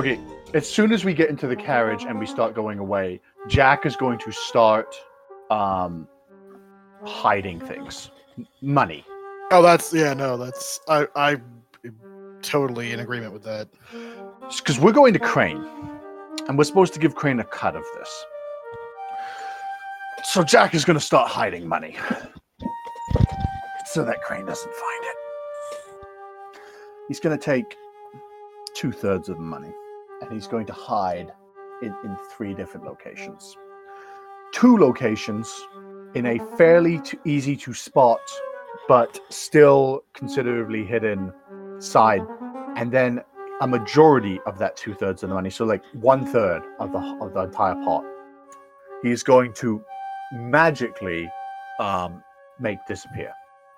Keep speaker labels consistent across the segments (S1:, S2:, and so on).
S1: Okay, as soon as we get into the carriage and we start going away, Jack is going to start um, hiding things, money.
S2: Oh, that's yeah. No, that's I. I totally in agreement with that.
S1: Because we're going to Crane, and we're supposed to give Crane a cut of this. So Jack is going to start hiding money, so that Crane doesn't find it. He's going to take two thirds of the money, and he's going to hide in, in three different locations. Two locations in a fairly t- easy to spot, but still considerably hidden side, and then a majority of that two thirds of the money, so like one third of the of the entire pot, he's going to magically um, make disappear,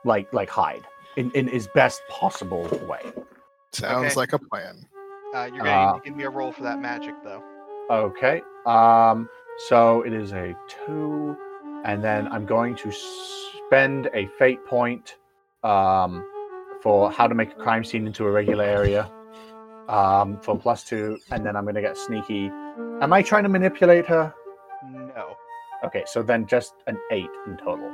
S1: like like hide in in his best possible way.
S2: Sounds
S3: Okay.
S2: like a plan.
S3: Uh, you're gonna
S1: Uh,
S3: to give me a roll for that magic, though.
S1: Okay. Um. So it is a two, and then I'm going to spend a fate point, um, for how to make a crime scene into a regular area, um, for plus two, and then I'm going to get sneaky. Am I trying to manipulate her?
S3: No.
S1: Okay, so then just an eight in total.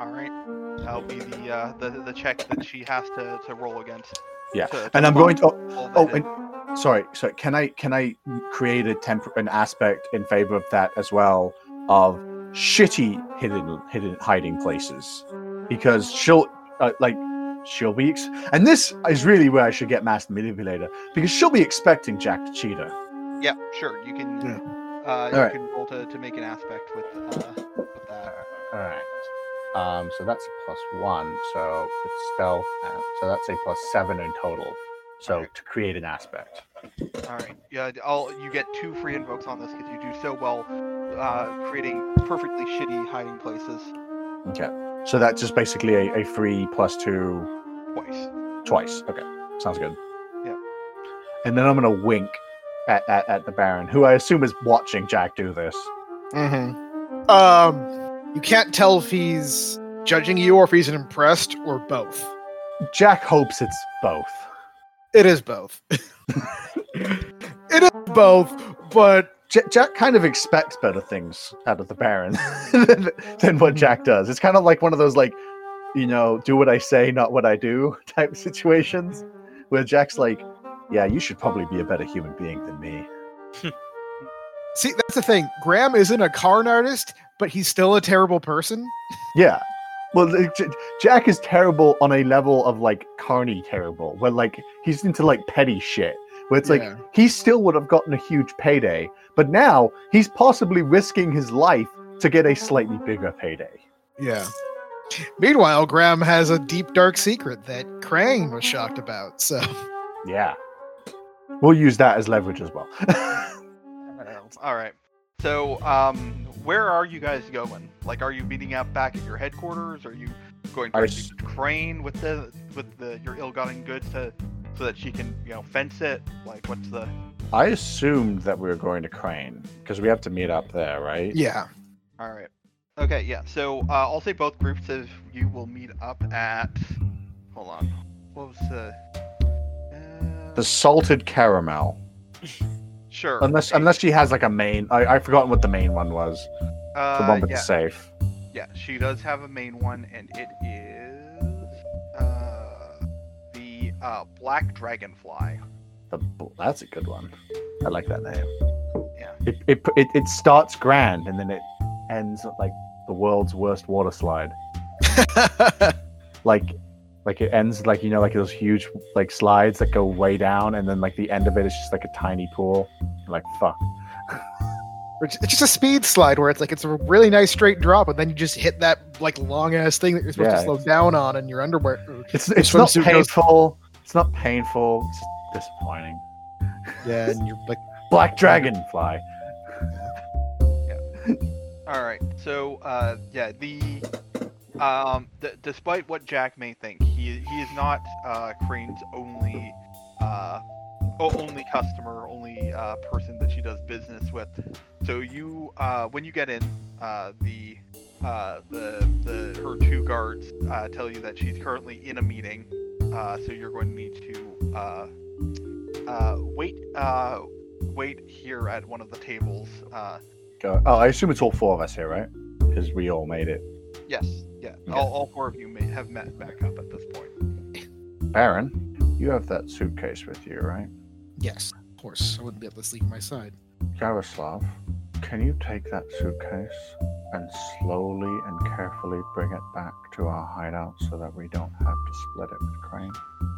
S3: All right. That'll be the uh, the the check that she has to, to roll against.
S1: Yeah,
S3: to- to
S1: And I'm going to. Oh, oh and sorry, so Can I can I create a temper an aspect in favor of that as well of shitty hidden hidden hiding places because she'll uh, like she'll be ex- and this is really where I should get master manipulator because she'll be expecting Jack to cheat her.
S3: Yeah, sure. You can.
S2: Yeah.
S3: Uh, you
S1: Alright.
S3: can roll to, to make an aspect with uh, with that.
S1: All right. Um, so that's a plus one. So it's stealth. uh, So that's a plus seven in total. So
S3: Okay.
S1: to create an aspect.
S3: All right. Yeah. I'll you get two free invokes on this because you do so well uh, creating perfectly shitty hiding places
S1: Okay. So that's just basically a, a free plus two
S3: twice.
S1: twice. Okay. Sounds good.
S3: Yeah.
S1: And then I'm gonna wink at, at, at the Baron, who I assume is watching Jack do this.
S2: Mm-hmm. Um, you can't tell if he's judging you or if he's impressed or both.
S1: Jack hopes it's both.
S2: It is both. it is both, but
S1: J- Jack kind of expects better things out of the Baron than, than what Jack mm-hmm. does. It's kind of like one of those like, you know, do what I say, not what I do type situations, where Jack's like, yeah, you should probably be a better human being than me.
S2: see, that's the thing. Graham isn't a Karn artist, but he's still a terrible person.
S1: Yeah. Well, Jack is terrible on a level of like Carney terrible, where like he's into like petty shit. Where it's like he still would have gotten a huge payday, but now he's possibly risking his life to get a slightly bigger payday.
S2: Yeah. Meanwhile, Graham has a deep, dark secret that Crane was shocked about. So,
S1: Yeah. We'll use that as leverage as well.
S3: All right. So, um, where are you guys going? Like, are you meeting up back at your headquarters? Are you going
S1: I
S3: directly
S1: s-
S3: to Crane with the with the your ill-gotten goods to so that she can you know fence it? Like, what's the?
S1: I assumed that we were going to Crane because we have to meet up there, right?
S2: yeah.
S3: All right. Okay. Yeah. So uh, I'll say both groups of you will meet up at. Hold on. What was the? Uh,
S1: The salted caramel.
S3: sure.
S1: Unless
S3: okay.
S1: unless she has like a main. I I've forgotten what the main one was. The
S3: uh,
S1: one with
S3: yeah.
S1: the safe.
S3: Yeah, she does have a main one, and it is uh, the uh, Black Dragonfly.
S1: The that's a good one. I like that name.
S3: Yeah.
S1: It it it, it starts grand and then it ends at, like the world's worst water slide. Like like it ends like you know like those huge like slides that go way down and then like the end of it is just like a tiny pool. You're like fuck.
S2: It's just a speed slide where it's like it's a really nice straight drop, and then you just hit that like long ass thing that you're supposed
S1: Yeah,
S2: to slow down on in your underwear.
S1: It's it's not
S2: swimsuit goes-
S1: painful. It's not painful. It's disappointing.
S2: Yeah, and you're like,
S1: Black dragonfly.
S3: All right. So, uh, yeah, the um, d- despite what Jack may think, he he is not uh, Crane's only uh, only customer, only uh, person that she does business with. So you, uh, when you get in, uh, the uh, the the her two guards uh, tell you that she's currently in a meeting. Uh, so you're going to need to uh, uh, wait uh, wait here at one of the tables. Uh,
S1: Go. Oh, I assume it's all four of us here, right? Because we all made it.
S3: yes, yeah.
S1: Yeah.
S3: All, all four of you may have met back up at this point.
S1: Baron, you have that suitcase with you, right?
S2: Yes, of course. I wouldn't be able to sleep at my side.
S1: Yaroslav, can you take that suitcase and slowly and carefully bring it back to our hideout so that we don't have to split it with Crane?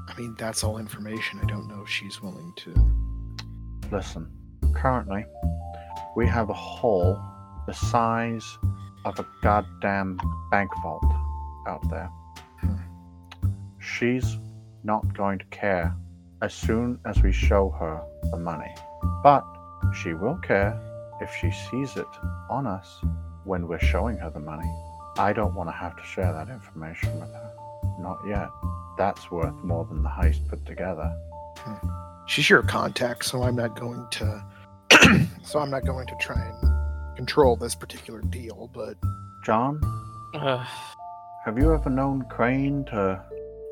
S2: I mean, that's all information. I don't know if she's willing to.
S1: Listen, currently, we have a hole the size of a goddamn bank vault out there.
S2: Hmm.
S1: She's not going to care as soon as we show her the money. But she will care if she sees it on us when we're showing her the money. I don't want to have to share that information with her. Not yet. That's worth more than the heist put together.
S2: She's your contact, so I'm not going to. so I'm not going to try and control this particular deal. But
S1: John,
S4: Uh,
S1: Have you ever known Crane to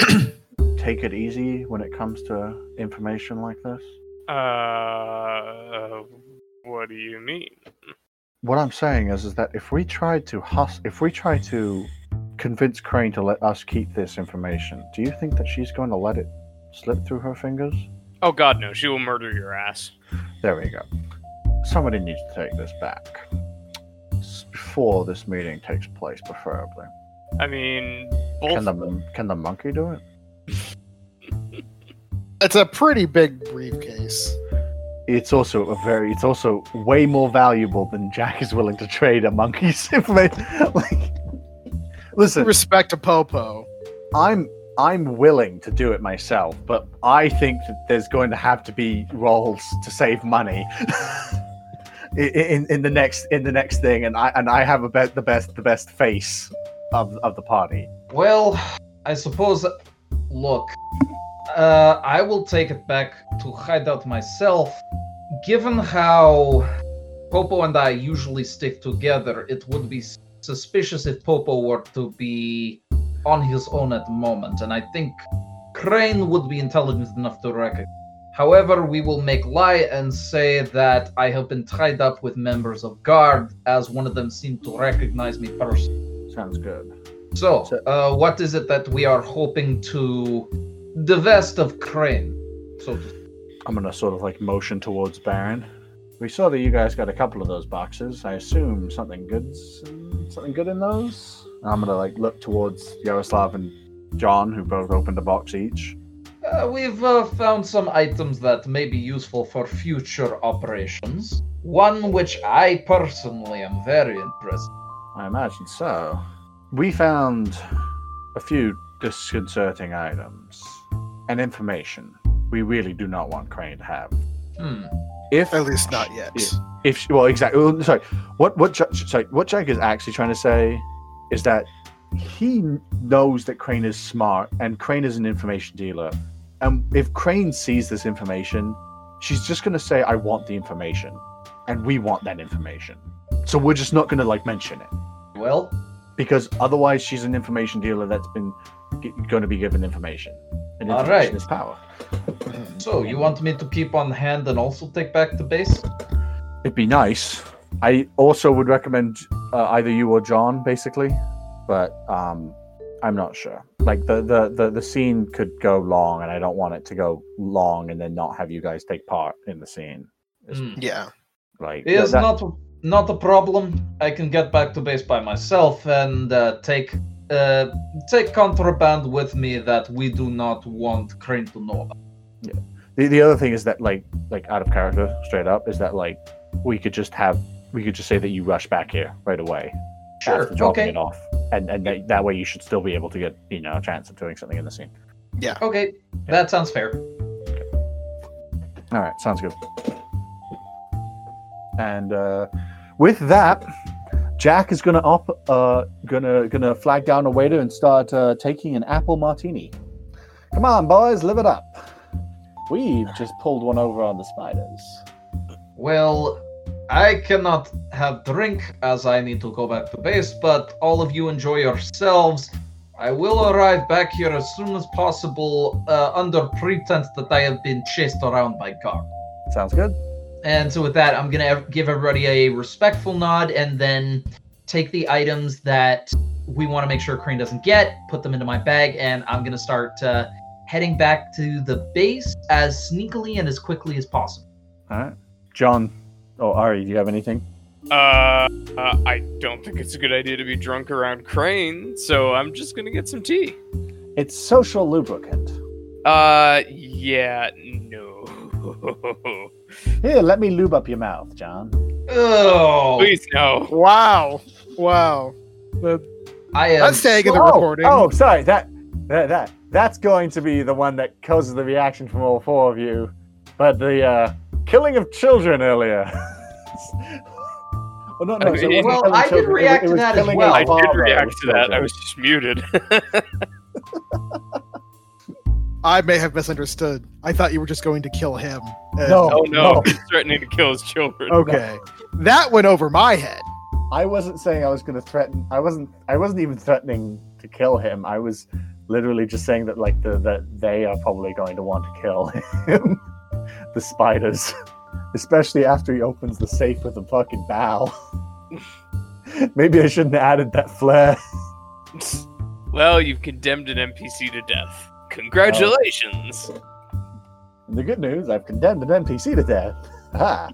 S1: take it easy when it comes to information like this?
S4: uh, what do you mean?
S1: What I'm saying is, is that if we try to hus- if we try to convince Crane to let us keep this information, do you think that she's going to let it slip through her fingers?
S4: Oh God, no! She will murder your ass.
S1: There we go. Somebody needs to take this back S- before this meeting takes place, preferably.
S4: I mean, both.
S1: Can the can the monkey do it?
S2: it's a pretty big briefcase.
S1: it's also a very it's also way more valuable than Jack is willing to trade a monkey's information. like, listen,
S2: Respect to Popo.
S1: I'm I'm willing to do it myself, but I think that there's going to have to be roles to save money in, in the next in the next thing, and I and I have a bet the best the best face of of the party.
S5: Well, I suppose. Look, uh, I will take it back to hideout myself. Given how Popo and I usually stick together, it would be suspicious if Popo were to be on his own at the moment, and I think Crane would be intelligent enough to recognize. However, we will make lie and say that I have been tied up with members of guard, as one of them seemed to recognize me personally.
S1: Sounds good.
S5: So,
S1: So-
S5: uh, what is it that we are hoping to divest of Crane? So, to-
S1: I'm gonna sort of like motion towards Baron. We saw that you guys got a couple of those boxes. I assume something good's something good in those. I'm gonna like look towards Yaroslav and John, who both opened a box each.
S5: Uh, we've uh, found some items that may be useful for future operations. One which I personally am very interested.
S1: I imagine so. We found a few disconcerting items and information we really do not want Crane to have.
S5: Hmm.
S1: If
S2: At least not yet.
S1: Yeah. if well exactly well, sorry what what sorry what Jack is actually trying to say is that he knows that Crane is smart and Crane is an information dealer and if Crane sees this information she's just going to say I want the information and we want that information so we're just not going to like mention it
S5: Well,
S1: because otherwise she's an information dealer that's been g- going to be given information and
S5: All
S1: information
S5: right.
S1: is power
S5: so you want me to keep on hand and also take back the base?
S1: It'd be nice. I also would recommend uh, either you or John, basically, but um, I'm not sure. Like the, the the the scene could go long, and I don't want it to go long and then not have you guys take part in the scene. It's
S5: Hmm.
S2: Yeah.
S1: Like
S5: It is
S1: that-
S5: not not a problem. I can get back to base by myself and uh, take uh, take contraband with me that we do not want Crane to know about.
S1: the, the other thing is that like like out of character, straight up, is that like we could just have we could just say that you rush back here right away
S5: Sure.
S1: after dropping
S5: Okay.
S1: it off, and and that, that way you should still be able to get you know a chance of doing something in the scene. Yeah.
S5: Okay. That sounds fair.
S1: All right, sounds good. And uh, with that, Jack is gonna up, uh, gonna gonna flag down a waiter and start uh, taking an apple martini. Come on, boys, live it up. We've just pulled one over on the spiders.
S5: Well, I cannot have drink as I need to go back to base, but all of you enjoy yourselves. I will arrive back here as soon as possible uh, under pretense that I have been chased around by guard.
S1: Sounds good.
S5: And so with that, I'm gonna give everybody a respectful nod, and then take the items that we want to make sure Crane doesn't get, put them into my bag, and I'm gonna start uh, heading back to the base as sneakily and as quickly as possible.
S1: All right. John or Ari, do you have anything?
S4: Uh, uh, I don't think it's a good idea to be drunk around Crane, so I'm just gonna get some tea.
S1: It's social lubricant.
S4: Uh, yeah, no.
S1: Here, let me lube up your mouth, John.
S5: Oh,
S4: Please no.
S2: Wow. Wow.
S5: I am.
S2: That's staying in the
S1: oh,
S2: recording.
S1: oh, sorry. That, that that that's going to be the one that causes the reaction from all four of you. But the uh, killing of children earlier. well, no, no.
S4: I
S1: so
S4: mean-
S1: wasn't
S5: Well, I did
S1: children,
S5: react
S1: it
S5: to
S1: was
S5: that as
S1: killing
S5: well.
S1: a
S4: I did react to that. I was just muted.
S2: I may have misunderstood. I thought you were just going to kill him.
S1: No.
S4: oh no,
S1: No.
S4: he's threatening to kill his children.
S2: Okay. That went over my head.
S1: I wasn't saying I was going to threaten. I wasn't. I wasn't even threatening to kill him. I was literally just saying that like the that they are probably going to want to kill him. The spiders, especially after he opens the safe with a fucking bow. Maybe I shouldn't have added that flair.
S4: Well, you've condemned an NPC to death. Congratulations.
S1: And the good news, I've condemned an NPC to death. Ha!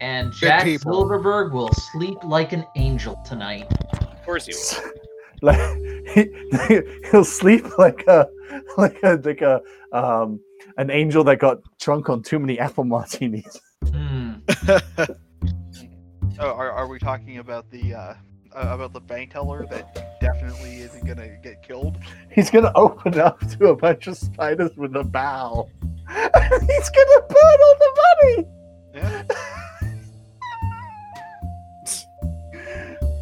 S5: and Jack
S2: people.
S5: Silverberg will sleep like an angel tonight.
S4: Of course you will.
S1: like he, he'll sleep like a like a like a um an angel that got drunk on too many apple martinis.
S3: Oh, are, are we talking about the uh, uh, about the bank teller that definitely isn't gonna get killed?
S1: He's gonna open up to a bunch of spiders with a bow. He's gonna burn all the money.
S3: Yeah.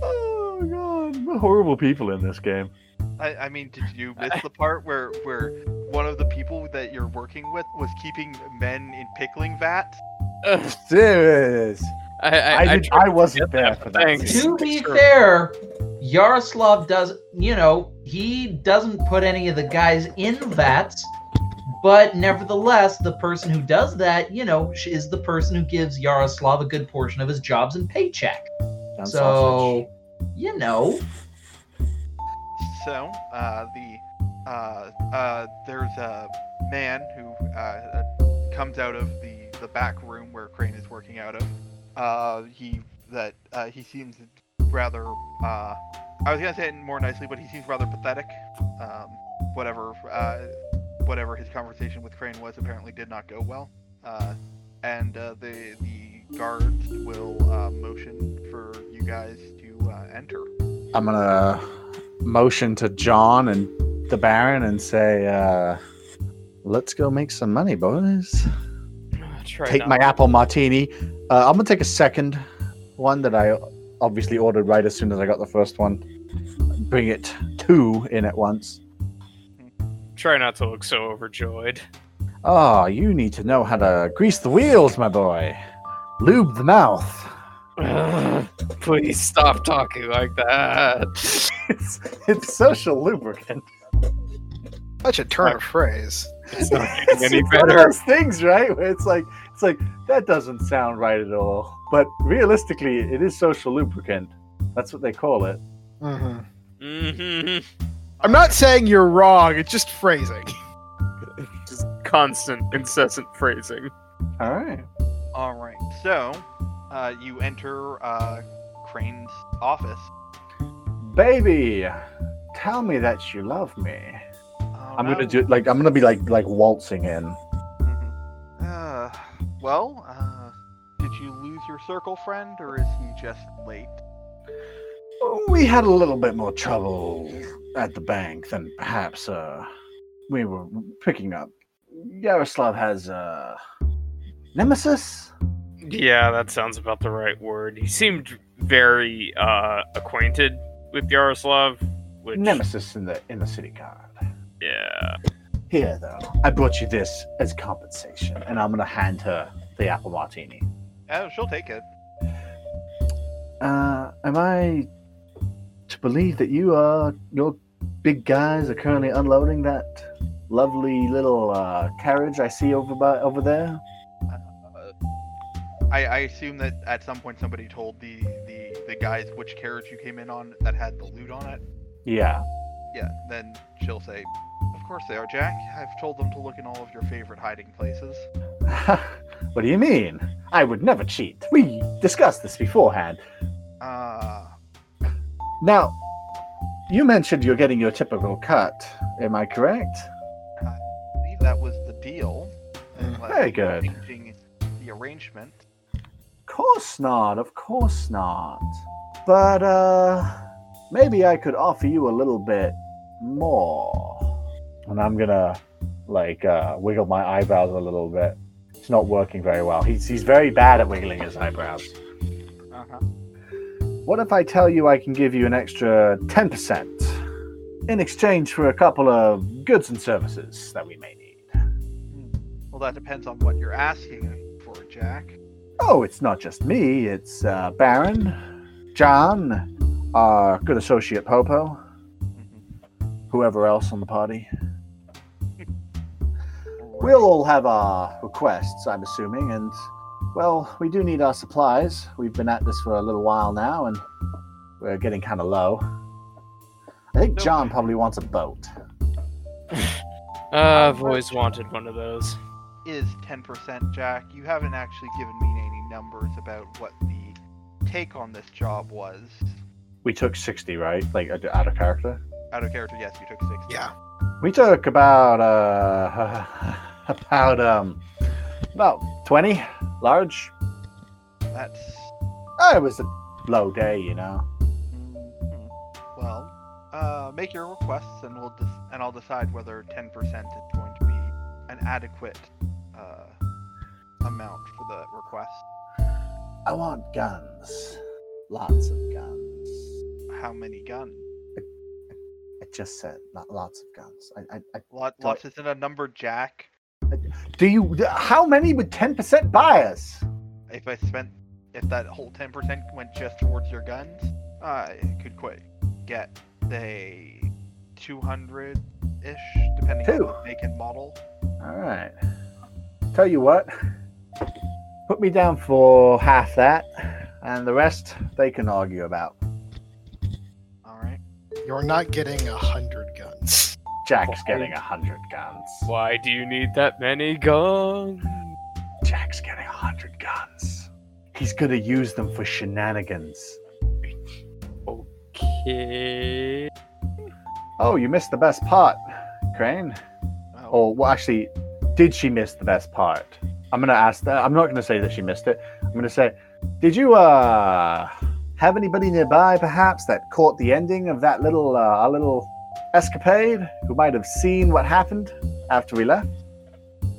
S1: Oh god, horrible people in this game.
S3: I, I mean, did you miss the part where where one of the people that you're working with was keeping men in pickling vats?
S4: Ugh,
S1: Serious.
S4: I, I,
S1: I, did,
S4: tried
S1: I wasn't there for that.
S4: thanks.
S5: to be
S4: Sure.
S5: fair, Yaroslav does, you know, he doesn't put any of the guys in vats, but nevertheless, the person who does that, you know, is the person who gives Yaroslav a good portion of his jobs and paycheck.
S1: John
S5: So,
S1: Sausage.
S5: you know,
S3: So, uh, the uh, uh, there's a man who comes out of the the back room where Crane is working out of. He that he seems rather. I was gonna say it more nicely, but he seems rather pathetic. Um, whatever, whatever his conversation with Crane was, apparently did not go well. Uh, and uh, the the guards will uh, motion for you guys to enter.
S1: I'm gonna motion to John and the Baron and say, uh, "Let's go make some money, boys." Take
S4: not
S1: my apple martini. Uh, I'm gonna take a second one that I obviously ordered right as soon as I got the first one. Bring it two in at once.
S4: Try not to look so overjoyed.
S1: Oh, you need to know how to grease the wheels, my boy. Lube the mouth.
S4: Ugh, Please stop talking like that.
S1: It's, it's social lubricant.
S2: Such a turn of phrase.
S4: It's not
S1: It's,
S4: getting any
S1: it's one of
S4: better.
S1: those things, right? Where it's like it's like that doesn't sound right at all. But realistically, it is social lubricant. That's what they call it.
S2: Mm-hmm.
S4: Mm-hmm.
S2: I'm not saying you're wrong. It's just phrasing.
S4: Just constant, incessant phrasing.
S1: All right.
S3: All right. So, uh, you enter uh, Crane's office.
S1: Baby, tell me that you love me.
S3: Oh,
S1: I'm
S3: no.
S1: gonna do like I'm gonna be like like waltzing in.
S3: Mhm. Uh, well, uh, did you lose your circle friend, or is he just late?
S1: We had a little bit more trouble at the bank than perhaps uh we were picking up. Yaroslav has uh nemesis.
S4: Yeah, that sounds about the right word. He seemed very uh, acquainted with Yaroslav, which
S1: Nemesis in the in the city guard.
S4: yeah.
S1: Here though, I brought you this as compensation, and I'm gonna hand her the apple martini.
S3: Oh, she'll take it.
S1: Uh, am I to believe that you are your big guys are currently unloading that lovely little uh, carriage I see over by over there?
S3: I, I assume that at some point somebody told the, the, the guys which carriage you came in on that had the loot on it.
S1: Yeah.
S3: Yeah, then she'll say, Of course they are, Jack. I've told them to look in all of your favorite hiding places.
S1: what do you mean? I would never cheat. We discussed this beforehand.
S3: Uh,
S1: Now, you mentioned you're getting your typical cut. Am I correct?
S3: I believe that was the deal.
S1: Very good.
S3: changing the arrangement.
S1: Of course not. Of course not. But uh, maybe I could offer you a little bit more. And I'm gonna like uh, wiggle my eyebrows a little bit. It's not working very well. He's he's very bad at wiggling his eyebrows.
S3: Uh-huh.
S1: What if I tell you I can give you an extra 10% in exchange for a couple of goods and services that we may need?
S3: Well, that depends on what you're asking for, Jack.
S1: Oh, it's not just me. It's uh, Baron, John, our good associate Popo, whoever else on the party. We'll all have our requests, I'm assuming, and well, we do need our supplies. We've been at this for a little while now, and we're getting kind of low. I think John probably wants a boat.
S4: Uh, I've always wanted one of those.
S3: is 10%, Jack. You haven't actually given me any numbers about what the take on this job was.
S1: We took 60, right? Like uh, out of character.
S3: Out of character, yes, you took 60.
S2: Yeah.
S1: We took about uh about um about 20 large.
S3: That's.
S1: Oh, it was a low day, you know.
S3: mhm. Well, uh, make your requests, and we'll dis- and I'll decide whether 10% is going to be an adequate uh, amount for the request.
S1: I want guns. Lots of guns.
S3: How many guns?
S1: I just said not lots of guns. I, I, I
S3: Lot, lots isn't a number, Jack.
S1: do you how many would 10% buy us?
S3: If I spent, if that whole 10% went just towards your guns, I could quite get say 200 ish, depending
S1: Two.
S3: on the make and model.
S1: All right. Tell you what. Put me down for half that and the rest they can argue about.
S3: All right.
S2: You're not getting a hundred guns.
S1: Jack's getting a hundred guns.
S4: Why do you need that many guns?
S1: Jack's getting a hundred guns. He's gonna use them for shenanigans.
S4: Okay.
S1: Oh, you missed the best part, Crane.
S3: Oh,
S1: well, actually, did she miss the best part? I'm gonna ask that. I'm not gonna say that she missed it. I'm gonna say, did you uh have anybody nearby, perhaps, that caught the ending of that little uh, our little escapade, who might have seen what happened after we left?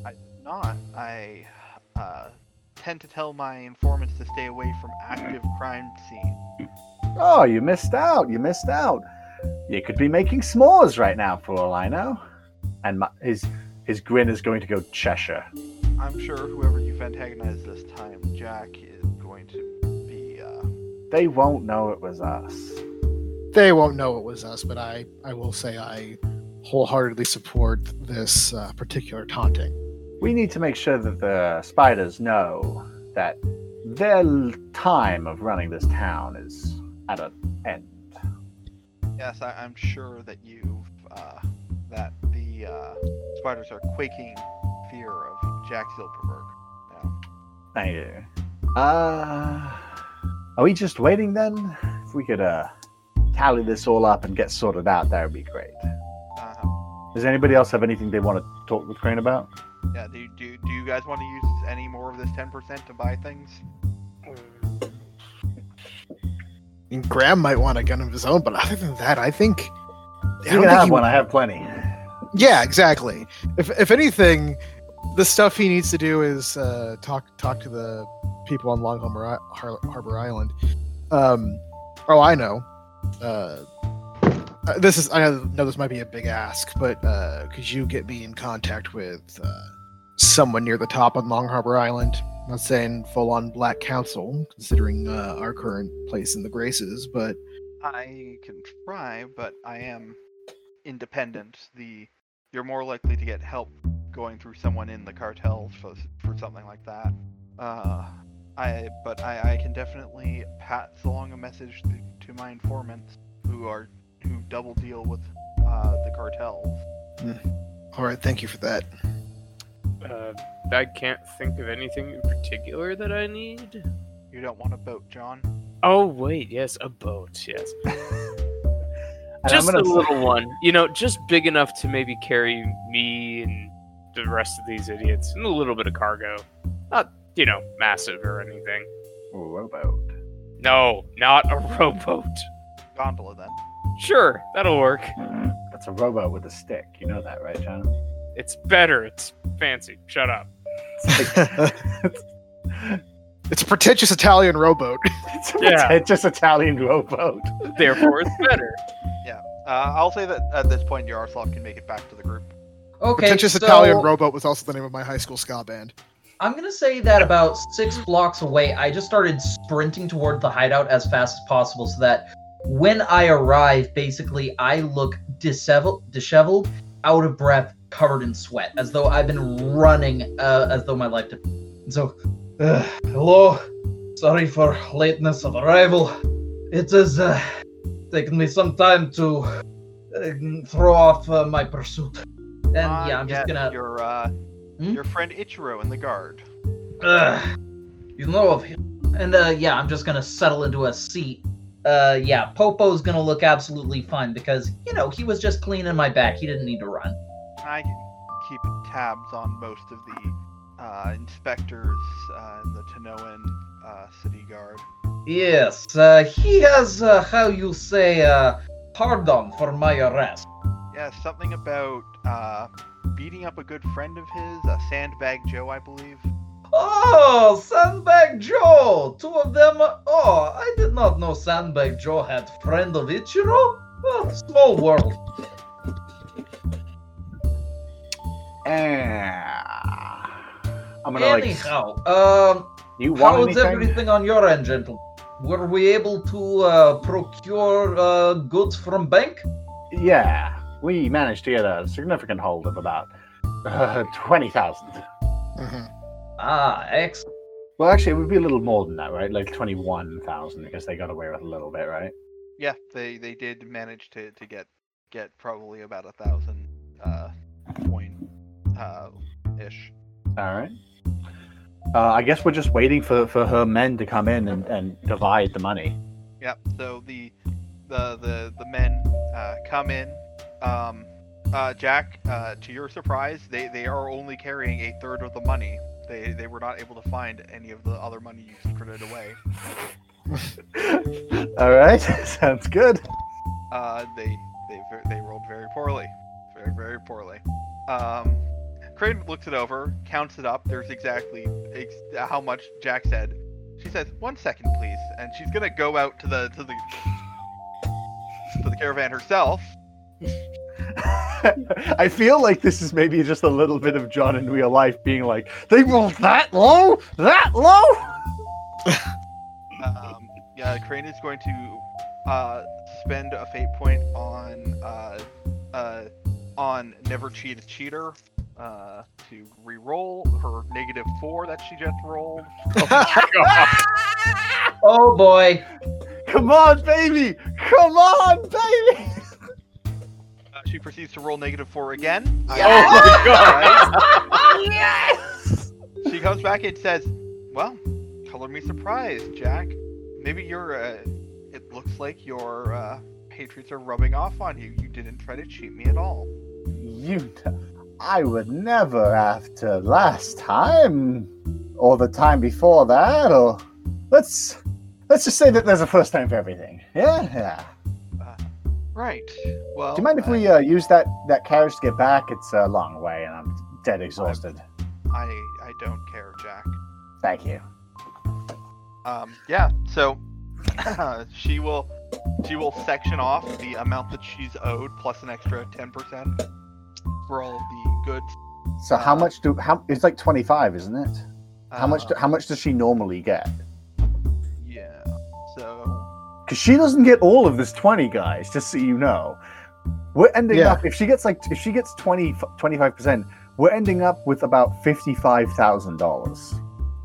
S3: I did not. I uh, tend to tell my informants to stay away from active crime scenes.
S1: Oh, you missed out. You missed out. You could be making s'mores right now, for all I know. And my, his his grin is going to go Cheshire.
S3: I'm sure whoever you've antagonized this time, Jack, is going to be. Uh,
S1: They won't know it was us.
S2: They won't know it was us, but I, I will say I wholeheartedly support this uh, particular taunting.
S1: We need to make sure that the spiders know that their time of running this town is at an end.
S3: yes, I, I'm sure that you've. Uh, that the uh, spiders are quaking fear of Jack Silverberg. Now,
S1: Thank you. Uh, are we just waiting then? If we could uh, tally this all up and get sorted out, that would be great.
S3: uh,
S1: Does anybody else have anything they want to talk with Crane about?
S3: yeah. Do, do do you guys want to use any more of this 10% to buy things?
S2: I mean, Graham might want a gun of his own, but other than that, I think. I
S1: You
S2: don't
S1: can
S2: think
S1: have
S2: he-
S1: one. I have plenty.
S2: Yeah, exactly. If if anything, the stuff he needs to do is uh, talk talk to the people on Long Harbor, Har- Harbor Island. Um, oh, I know. Uh, this is I know, know this might be a big ask, but uh, could you get me in contact with uh, someone near the top on Long Harbor Island? I'm not saying full on Black Council, considering uh, our current place in the Graces, but
S3: I can try, but I am independent. The you're more likely to get help going through someone in the cartels for for something like that. Uh, I but I, I can definitely pass along a message to, to my informants who are who double deal with uh, the cartels.
S2: All right, thank you for that.
S4: Uh, I can't think of anything in particular that I need.
S3: You don't want a boat, John?
S4: Oh wait, yes, a boat. Yes, just a little one. You know, just big enough to maybe carry me and the rest of these idiots and a little bit of cargo. Not, you know, massive or anything.
S1: Ooh, rowboat.
S4: No, not a rowboat.
S3: Gondola then.
S4: Sure, that'll work.
S1: That's a rowboat with a stick. You know that, right, John?
S4: It's better. It's fancy. Shut up.
S1: It's, like,
S2: It's a pretentious Italian rowboat.
S1: it's a
S4: Yeah.
S1: pretentious Italian rowboat.
S4: Therefore, it's better. Yeah.
S3: Uh, I'll say that at this point, Yaroslav can make it back to the group.
S5: Okay,
S2: pretentious
S5: so
S2: Italian rowboat was also the name of my high school ska band.
S5: I'm gonna say that about six blocks away, I just started sprinting toward the hideout as fast as possible, so that when I arrive, basically I look disheveled, disheveled, out of breath, covered in sweat, as though I've been running, uh, as though my life. De- so, uh, hello, sorry for lateness of arrival. It has uh, taken me some time to uh, throw off uh, my pursuit, and
S3: Ah,
S5: yeah, I'm just gonna.
S3: Your uh,
S5: Hmm?
S3: your friend Ichiro in the guard.
S5: Ugh, you know of him. And uh, yeah, I'm just gonna settle into a seat. Uh, yeah, Popo's gonna look absolutely fine because you know he was just cleaning my back. He didn't need to run.
S3: I keep tabs on most of the uh, inspectors uh, in the Tanoan uh, city guard.
S5: Yes, uh, he has uh, how you say uh, pardon for my arrest.
S3: Yeah, something about uh, beating up a good friend of his, uh, Sandbag Joe, I believe.
S5: Oh, Sandbag Joe! Two of them. Oh, I did not know Sandbag Joe had friend of Ichiro. Well, small world.
S1: Ah. I'm gonna like.
S5: Anyhow, um,
S1: You want
S5: How's
S1: anything?
S5: everything on your end, gentlemen? Were we able to uh, procure uh, goods from bank?
S1: Yeah, we managed to get a significant hold of about uh, twenty thousand.
S2: hmm
S5: Ah, excellent.
S1: Well, actually, it would be a little more than that, right? Like twenty-one thousand, because they got away with a little bit, right?
S3: Yeah, they, they did manage to, to get get probably about a thousand uh, coin uh, ish.
S1: All right. Uh, I guess we're just waiting for, for her men to come in and, and divide the money.
S3: Yep. So the the the the men uh, come in. Um, uh, Jack, uh, to your surprise, they, they are only carrying a third of the money. They they were not able to find any of the other money you secreted away.
S1: All right, sounds good.
S3: Uh, they they they rolled very poorly, very very poorly. Um, Crane looks it over, counts it up. There's exactly ex- how much Jack said. She says, "One second, please," and she's gonna go out to the to the to the caravan herself.
S1: I feel like this is maybe just a little bit of John in real life being like, they rolled that low, that low.
S3: Um, yeah, Crane is going to uh, spend a fate point on uh, uh, on Never Cheat a Cheater uh, to re-roll her negative four that she just rolled.
S5: Oh boy.
S1: Come on, baby! Come on, baby!
S3: She proceeds to roll negative four again.
S4: Oh my god!
S1: yes!
S3: She comes back and says, "Well, color me surprised, Jack. Maybe your uh, it looks like your uh, patriots are rubbing off on you. You didn't try to cheat me at all."
S1: You, I would never after last time, or the time before that, or let's let's just say that there's a first time for everything. Yeah, yeah.
S3: Right. Well,
S1: Do you mind if we uh, use that that carriage to get back? It's a long way, and I'm dead exhausted.
S3: I I don't care, Jack.
S1: Thank you.
S3: Um, yeah. So she will she will section off the amount that she's owed plus an extra ten percent for all of the goods.
S1: So how
S3: Uh,
S1: much do how? It's like twenty five, isn't it? How much? Do,
S3: Uh,
S1: how much does she normally get?
S3: Yeah. So
S1: Because she doesn't get all of this twenty, guys. Just so you know, we're ending
S2: Yeah.
S1: up if she gets like if she gets 25 percent, we're ending up with about fifty five thousand dollars.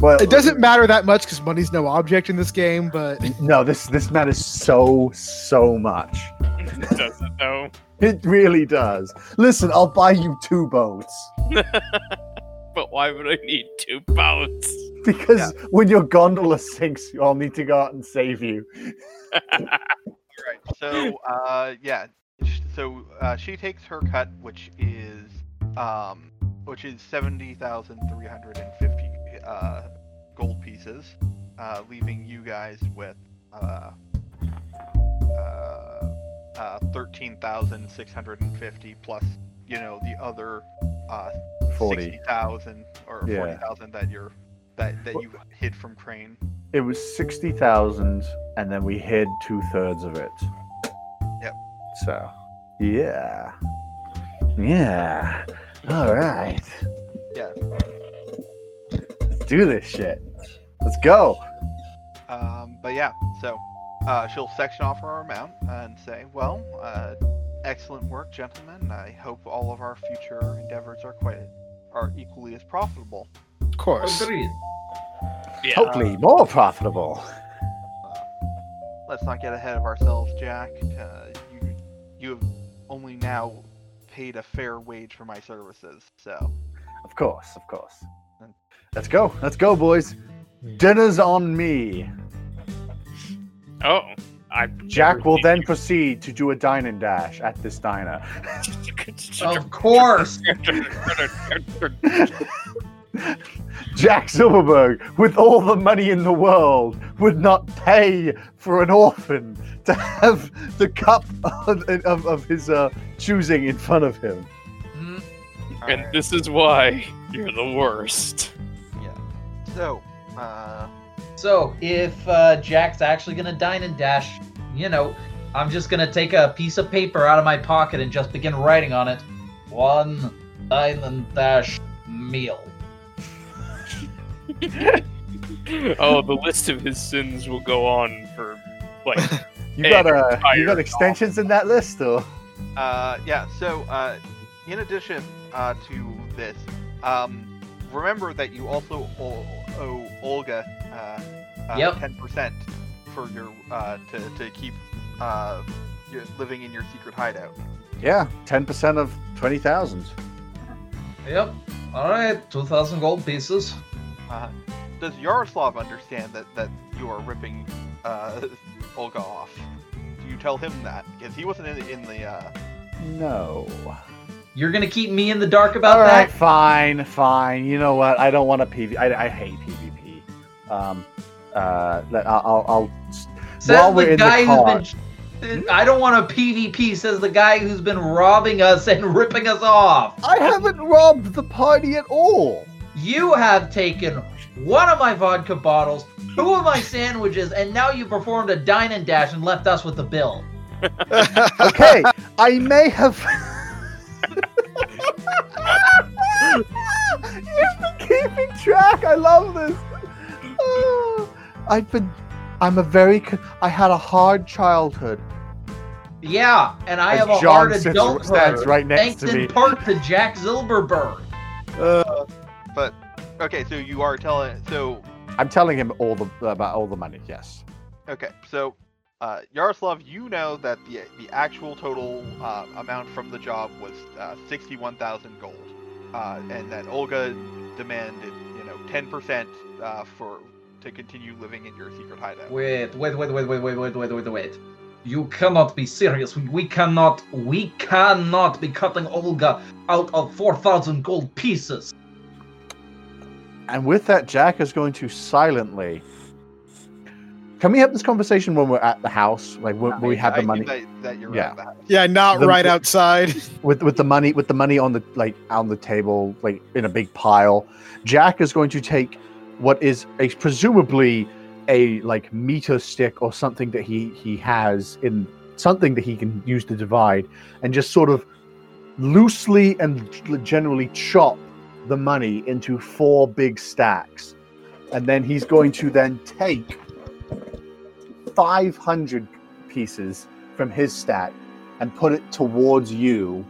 S1: Well,
S2: It doesn't matter that much because money's no object in this game, but
S1: No, this this matters so so much.
S4: it Does it though?
S1: It really does. Listen, I'll buy you two boats
S4: But why would I need two boats?
S1: because when your gondola sinks, I'll need to go out and save you.
S3: Right. So, uh, yeah. So uh, she takes her cut, which is um, which is seventy thousand three hundred and fifty uh, gold pieces, uh, leaving you guys with uh, uh, uh, thirteen thousand six hundred and fifty plus, you know, the other uh,
S1: Forty.
S3: sixty thousand or
S1: Yeah.
S3: forty thousand that you're that that you hid from Crane.
S1: It was sixty thousand, and then we hid two thirds of it.
S3: Yep.
S1: So, yeah, yeah. All right.
S3: Yeah.
S1: Let's do this shit. Let's go.
S3: Um, but yeah, so uh, she'll section off her amount and say, "Well, uh, excellent work, gentlemen. I hope all of our future endeavors are quite are equally as profitable."
S2: of course.
S5: Agreed.
S4: Yeah.
S1: Hopefully, more profitable.
S3: Uh, let's not get ahead of ourselves, Jack. Uh, you you have only now paid a fair wage for my services, so
S1: Of course, of course. Let's go. Let's go, boys. Dinner's on me.
S4: Oh, I.
S1: Jack will then proceed to do a dine and dash at this diner.
S5: Of course.
S1: Jack Silverberg, with all the money in the world, would not pay for an orphan to have the cup of, of, of his uh, choosing in front of him.
S5: Mm,
S4: And
S3: Alright,
S4: this is why you're the worst.
S3: yeah. So, uh,
S5: So if uh, Jack's actually gonna dine and dash, you know, I'm just gonna take a piece of paper out of my pocket and just begin writing on it. One dine and dash meal.
S4: oh, the list of his sins will go on for like.
S1: You got uh, you got extensions in that list, or
S3: Uh, yeah. So, uh, in addition uh, to this, um, remember that you also owe, owe Olga uh, uh,
S5: Yep.
S3: 10% for your uh, to to keep uh, your, living in your secret hideout.
S1: yeah, ten percent of twenty thousand.
S5: Yep. All right, two thousand gold pieces.
S3: Uh, does Yaroslav understand that that you are ripping uh, Olga off? Do you tell him that? Because he wasn't in the, in the uh,
S1: No.
S5: You're gonna keep me in the dark about
S1: All right,
S5: that?
S1: fine, fine. You know what? I don't want a PV. I, I hate PvP. Um, uh, I'll, I'll, I'll
S5: Says
S1: while we're
S5: the
S1: in the
S5: guy
S1: car.
S5: who's been. I don't want a PvP. Says the guy who's been robbing us and ripping us off.
S1: I haven't robbed the party at all.
S5: You have taken one of my vodka bottles, two of my sandwiches, and now you performed a dine and dash and left us with the bill.
S1: Okay, I may have. You've been keeping track. I love this. Oh, I've been. I'm a very. I had a hard childhood.
S5: Yeah, and I
S1: As
S5: have a
S1: John
S5: hard
S1: sits-
S5: adulthood.
S1: stands right next
S5: thanks
S1: to
S5: in
S1: me.
S5: part to Jack Silverberg.
S1: Uh,
S3: but okay. So you are telling so
S1: I'm telling him all the about all the money. Yes.
S3: Okay, so uh, Yaroslav, you know that the the actual total uh, amount from the job was uh, sixty-one thousand gold, uh, and that Olga demanded, you know, ten percent uh, for to continue living in your secret hideout.
S5: Wait, wait, wait, wait, wait, wait, wait, wait, wait, wait. You cannot be serious. We, we cannot, we cannot be cutting Olga out of 4,000 gold pieces.
S1: And with that, Jack is going to silently. Can we have this conversation when we're at the house, like when, when we have
S3: I
S1: the money
S3: That, that you're
S1: Yeah.
S3: the
S2: yeah, not
S1: The-
S2: right outside.
S1: with with the money with the money on the like on the table, like in a big pile? Jack is going to take what is a presumably a like meter stick or something that he he has in something that he can use to divide, and just sort of loosely and generally chop the money into four big stacks, and then he's going to then take 500 pieces from his stack and put it towards you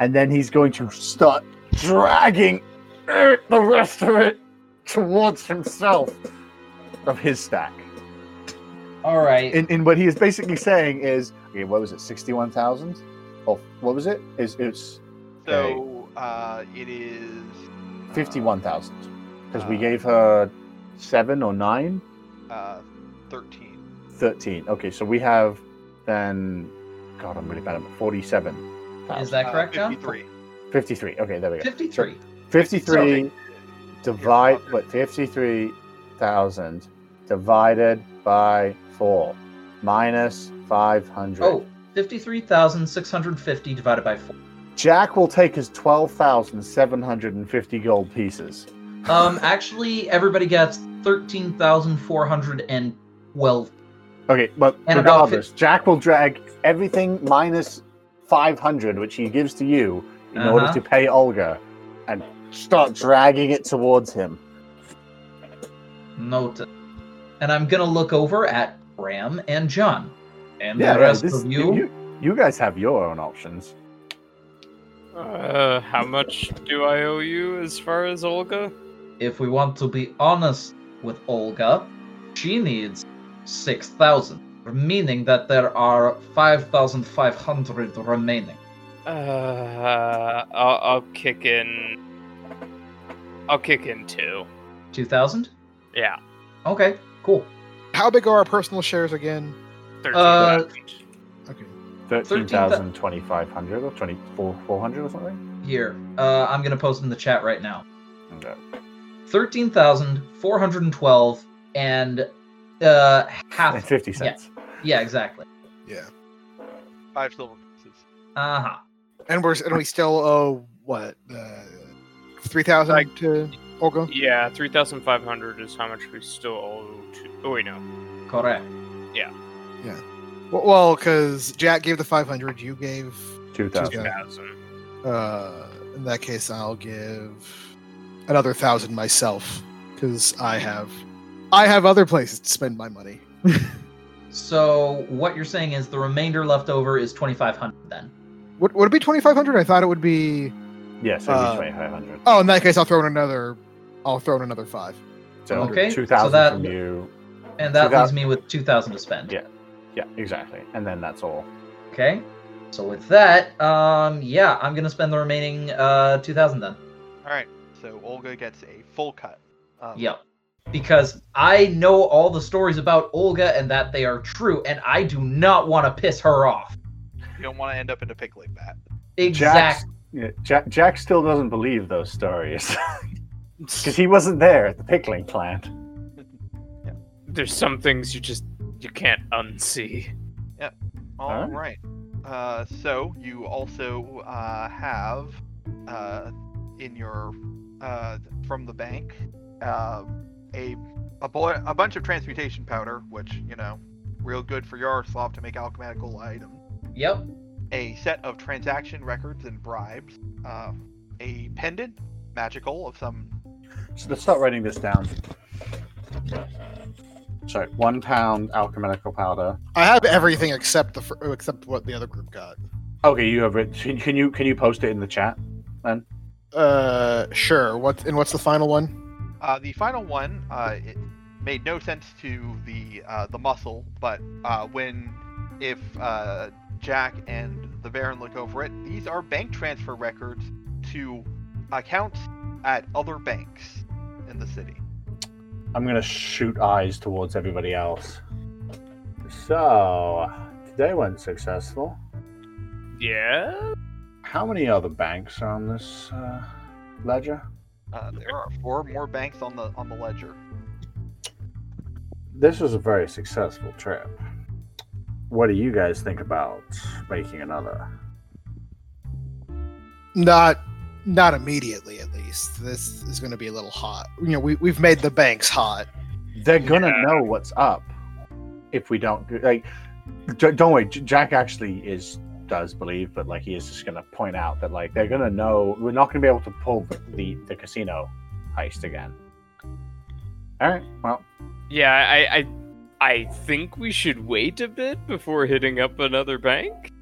S1: and then he's going to start dragging the rest of it towards himself of his stack.
S5: All right.
S1: And, and what he is basically saying is, okay, what was it, sixty-one thousand? Oh, what was it? Is it's
S3: So uh, it is uh,
S1: fifty-one thousand because we
S3: Uh,
S1: gave her seven or nine.
S3: Uh, Thirteen.
S1: 13. Okay, so we have then. God, I'm really bad at 47.
S5: Is that
S3: Uh,
S5: correct, John?
S3: Fifty-three.
S1: 53. Okay, there we go.
S5: 53.
S1: 53 divide what 53,000 divided by 4 minus 500.
S5: Oh, 53,650 divided by 4.
S1: Jack will take his 12,750 gold pieces.
S5: Um, actually, everybody gets 13,412.
S1: Okay, but
S5: And about
S1: regardless, Jack will drag everything minus 500, which he gives to you, in order
S5: Uh-huh.
S1: to pay Olga, and start dragging it towards him.
S5: Noted. And I'm gonna look over at Ram and John. And
S1: Yeah,
S5: the
S1: yeah,
S5: rest
S1: this-
S5: of you.
S1: you, you guys have your own options.
S4: Uh, how much do I owe you as far as Olga?
S5: If we want to be honest with Olga, she needs 6,000, meaning that there are 5,500 remaining.
S4: Uh, I'll, I'll kick in. I'll kick in two.
S5: 2,000?
S4: Yeah,
S5: Okay, cool.
S2: How big are our personal shares again?
S4: thirteen
S5: Uh,
S4: thousand.
S2: Okay.
S1: 13,000, 2,500 or 2400 or something?
S5: Here, uh, I'm gonna post in the chat right now.
S1: Okay.
S5: 13,412 and uh, half.
S1: And 50 cents.
S5: Yeah, exactly.
S2: Yeah.
S3: Five silver pieces.
S5: Uh huh.
S2: And we're and we still owe what? Uh, Three thousand
S4: Like-
S2: to Olga.
S4: Yeah, three thousand five hundred is how much we still owe to. Oh wait, no.
S5: Correct. Yeah. Yeah.
S2: Well, because Jack gave the five hundred, you gave.
S1: 2,000.
S2: Yeah. Uh, in that case, I'll give another thousand myself because I have, I have other places to spend my money.
S5: So what you're saying is the remainder left over is 2,500 then.
S2: Would, would it be twenty five hundred? I thought it would be.
S1: Yes, it'll
S2: Uh,
S1: be 2,500.
S2: Oh, in that case, I'll throw in another. I'll throw in another five.
S1: So
S5: okay, so
S1: 2,000
S5: that-
S1: from you.
S5: And that
S1: So that-
S5: leaves me with 2,000 to spend.
S1: Yeah. Yeah, exactly. And then that's all.
S5: Okay. So with that, um, yeah, I'm gonna spend the remaining uh 2,000 then.
S3: All right. So Olga gets a full cut. Um,
S5: Yep. Because I know all the stories about Olga and that they are true, and I do not want to piss her off.
S3: You don't want to end up in a pig like that.
S5: Exactly.
S1: Yeah, Jack, Jack still doesn't believe those stories because he wasn't there at the pickling plant.
S4: There's some things you just you can't unsee.
S3: All
S1: Alright.
S3: right. Uh, so you also uh, have uh, in your uh, from the bank uh, a a, boy, a bunch of transmutation powder, which you know, real good for Yaroslav to make alchemical items.
S5: Yep.
S3: A set of transaction records and bribes. Uh, a pendant, magical of some.
S1: So let's start writing this down. So one pound alchemical powder.
S2: I have everything except the fir- except what the other group got.
S1: Okay, you have it. Can can you can you post it in the chat?
S2: Uh, sure. What and what's the final one?
S3: Uh, the final one, uh, it made no sense to the uh, the muscle, but uh, when if uh, Jack and the Baron look over it, these are bank transfer records to accounts at other banks in the city.
S1: I'm gonna shoot eyes towards everybody else. So today went successful.
S4: Yeah.
S1: How many other banks are on this uh, ledger?
S3: Uh, there are four more banks on the on the ledger.
S1: This was a very successful trip. What do you guys think about making another?
S2: Not, not immediately at least. This is going to be a little hot. You know, we we've made the banks hot.
S1: They're gonna
S4: Yeah.
S1: know what's up if we don't do like. J- Don't worry, Jack actually is does believe, but like he is just gonna point out that like they're gonna know we're not gonna be able to pull the the, the casino heist again. All right, well,
S4: Yeah, I, I I think we should wait a bit before hitting up another bank.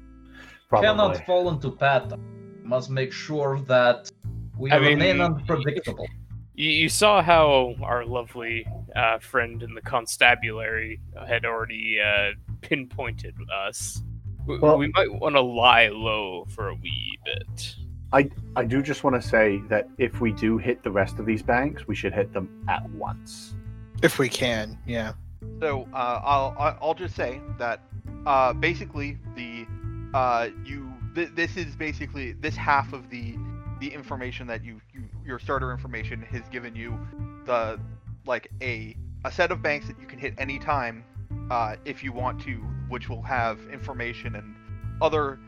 S1: probably.
S5: Cannot fall into pattern. Must make sure that we
S4: I mean-
S5: remain unpredictable.
S4: You, you saw how our lovely uh, friend in the constabulary had already uh, pinpointed us. W-
S1: Well-
S4: we might want to lie low for a wee bit.
S1: I I do just want to say that if we do hit the rest of these banks, we should hit them at once.
S2: If we can, yeah.
S3: So uh, I'll I- I'll just say that uh, basically the uh, you th- this is basically this half of the the information that you, you your starter information has given you the like a a set of banks that you can hit anytime uh, if you want to, which will have information and other.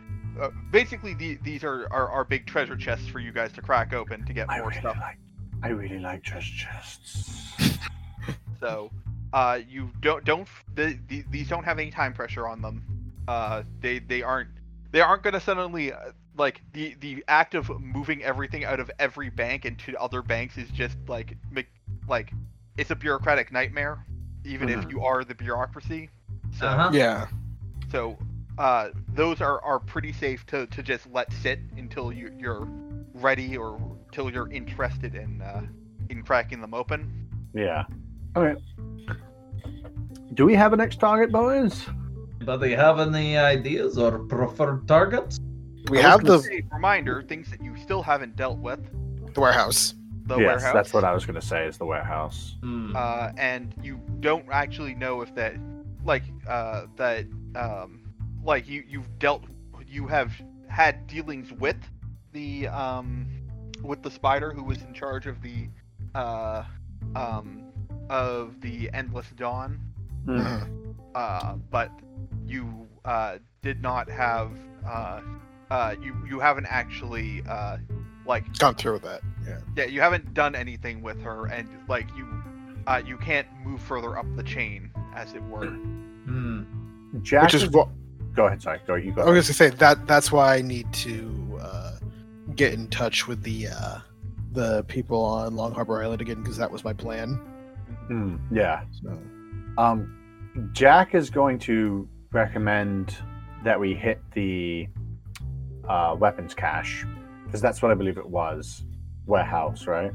S3: Uh, basically, the, these are, are are big treasure chests for you guys to crack open to get
S1: I
S3: more
S1: really
S3: stuff.
S1: like. I really like treasure chests.
S3: So, uh, you don't don't the, the, these don't have any time pressure on them. Uh, they they aren't they aren't gonna suddenly uh, like the the act of moving everything out of every bank into other banks is just like me- like it's a bureaucratic nightmare, even if
S1: Mhm.
S3: you are the bureaucracy. So
S5: Uh-huh.
S2: Yeah.
S3: so uh, those are, are pretty safe to, to just let sit until you, you're ready or until you're interested in uh, in cracking them open.
S1: Yeah. All right. Do we have a next target, boys?
S5: Do Anybody have any ideas or preferred targets?
S2: We have
S3: gonna
S2: the,
S3: say, reminder things that you still haven't dealt with
S2: the warehouse.
S3: the
S1: yes,
S3: warehouse.
S1: that's what I was going to say. Is the warehouse?
S5: Hmm.
S3: uh, and you don't actually know if that like uh, that um, like you you've dealt you have had dealings with the um, with the spider who was in charge of the uh, um, of the endless dawn
S1: Hmm.
S2: Mhm.
S3: uh, but you uh, did not have uh, uh, you you haven't actually uh, like
S2: Gone through with that. Yeah.
S3: yeah, you haven't done anything with her, and like you, uh, you can't move further up the chain, as it were.
S5: Hmm.
S1: Jack
S2: Which is what
S1: Go ahead. Sorry. Go. You go.
S2: I was gonna say that that's why I need to uh, get in touch with the uh, the people on Long Harbor Island again because that was my plan.
S1: Hmm, yeah.
S2: So
S1: Um, Jack is going to recommend that we hit the uh, weapons cache because that's what I believe it was, warehouse, right?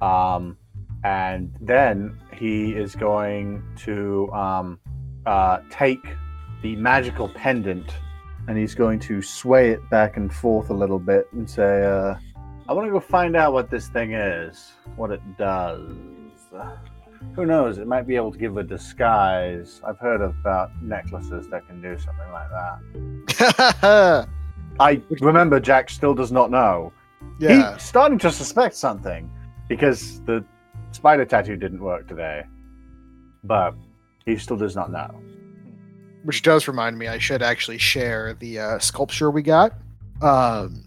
S1: Um, and then he is going to um, uh, take the magical pendant and he's going to sway it back and forth a little bit and say, uh, "I want to go find out what this thing is, what it does." Who knows? It might be able to give a disguise. I've heard about necklaces that can do something like that. I remember Jack still does not know.
S2: yeah,
S1: He's starting to suspect something because the spider tattoo didn't work today. But he still does not know.
S2: which does remind me I should actually share the uh, sculpture we got. Um,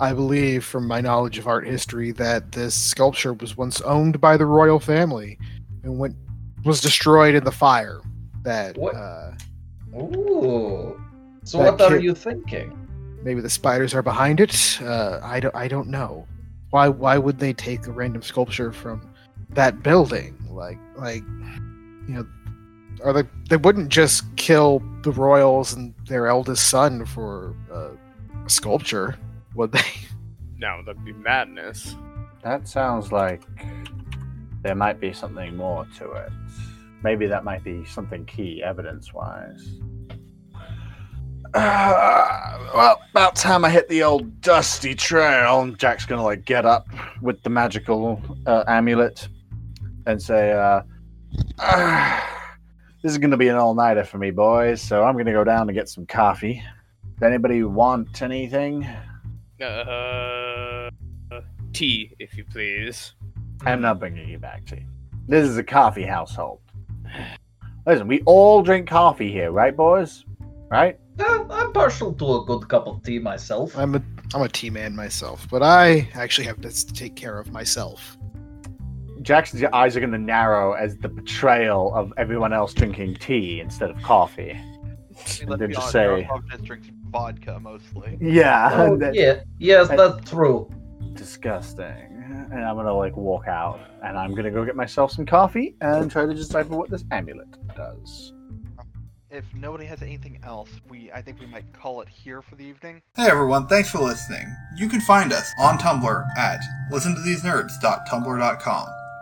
S2: I believe, from my knowledge of art history, that this sculpture was once owned by the royal family and went was destroyed in the fire. That
S5: What?
S2: uh,
S5: Ooh. So
S2: That
S5: what are you thinking?
S2: maybe the spiders are behind it. Uh, I don't. I don't know. Why? Why would they take a random sculpture from that building? Like, like, you know, are they? They wouldn't just kill the royals and their eldest son for uh, a sculpture, would they?
S4: No, that'd be madness.
S1: That sounds like there might be something more to it. Maybe that might be something key evidence wise. Uh, well, about time I hit the old dusty trail. Jack's gonna like get up with the magical uh, amulet and say, uh, "Ah, "This is gonna be an all-nighter for me, boys. So I'm gonna go down to get some coffee. Does anybody want anything?
S4: Uh, tea, if you please.
S1: I'm not bringing you back tea. This is a coffee household. Listen, we all drink coffee here, right, boys? Right?
S5: Uh, I'm partial to a good cup of tea myself.
S2: I'm a I'm a tea man myself, but I actually have to take care of myself.
S1: Jackson's eyes are going to narrow as the betrayal of everyone else drinking tea instead of coffee.
S3: I mean,
S1: And then just say-
S3: Yaroslav just drinks vodka mostly.
S1: Yeah,
S5: Oh,
S1: and that-
S5: yeah, yes,
S1: and-
S5: that's true.
S1: disgusting. And I'm gonna like walk out, and I'm gonna go get myself some coffee and try to decipher what this amulet does.
S3: if nobody has anything else, we I think we might call it here for the evening.
S6: Hey everyone, thanks for listening. You can find us on Tumblr at listentothesenerds.tumblr.com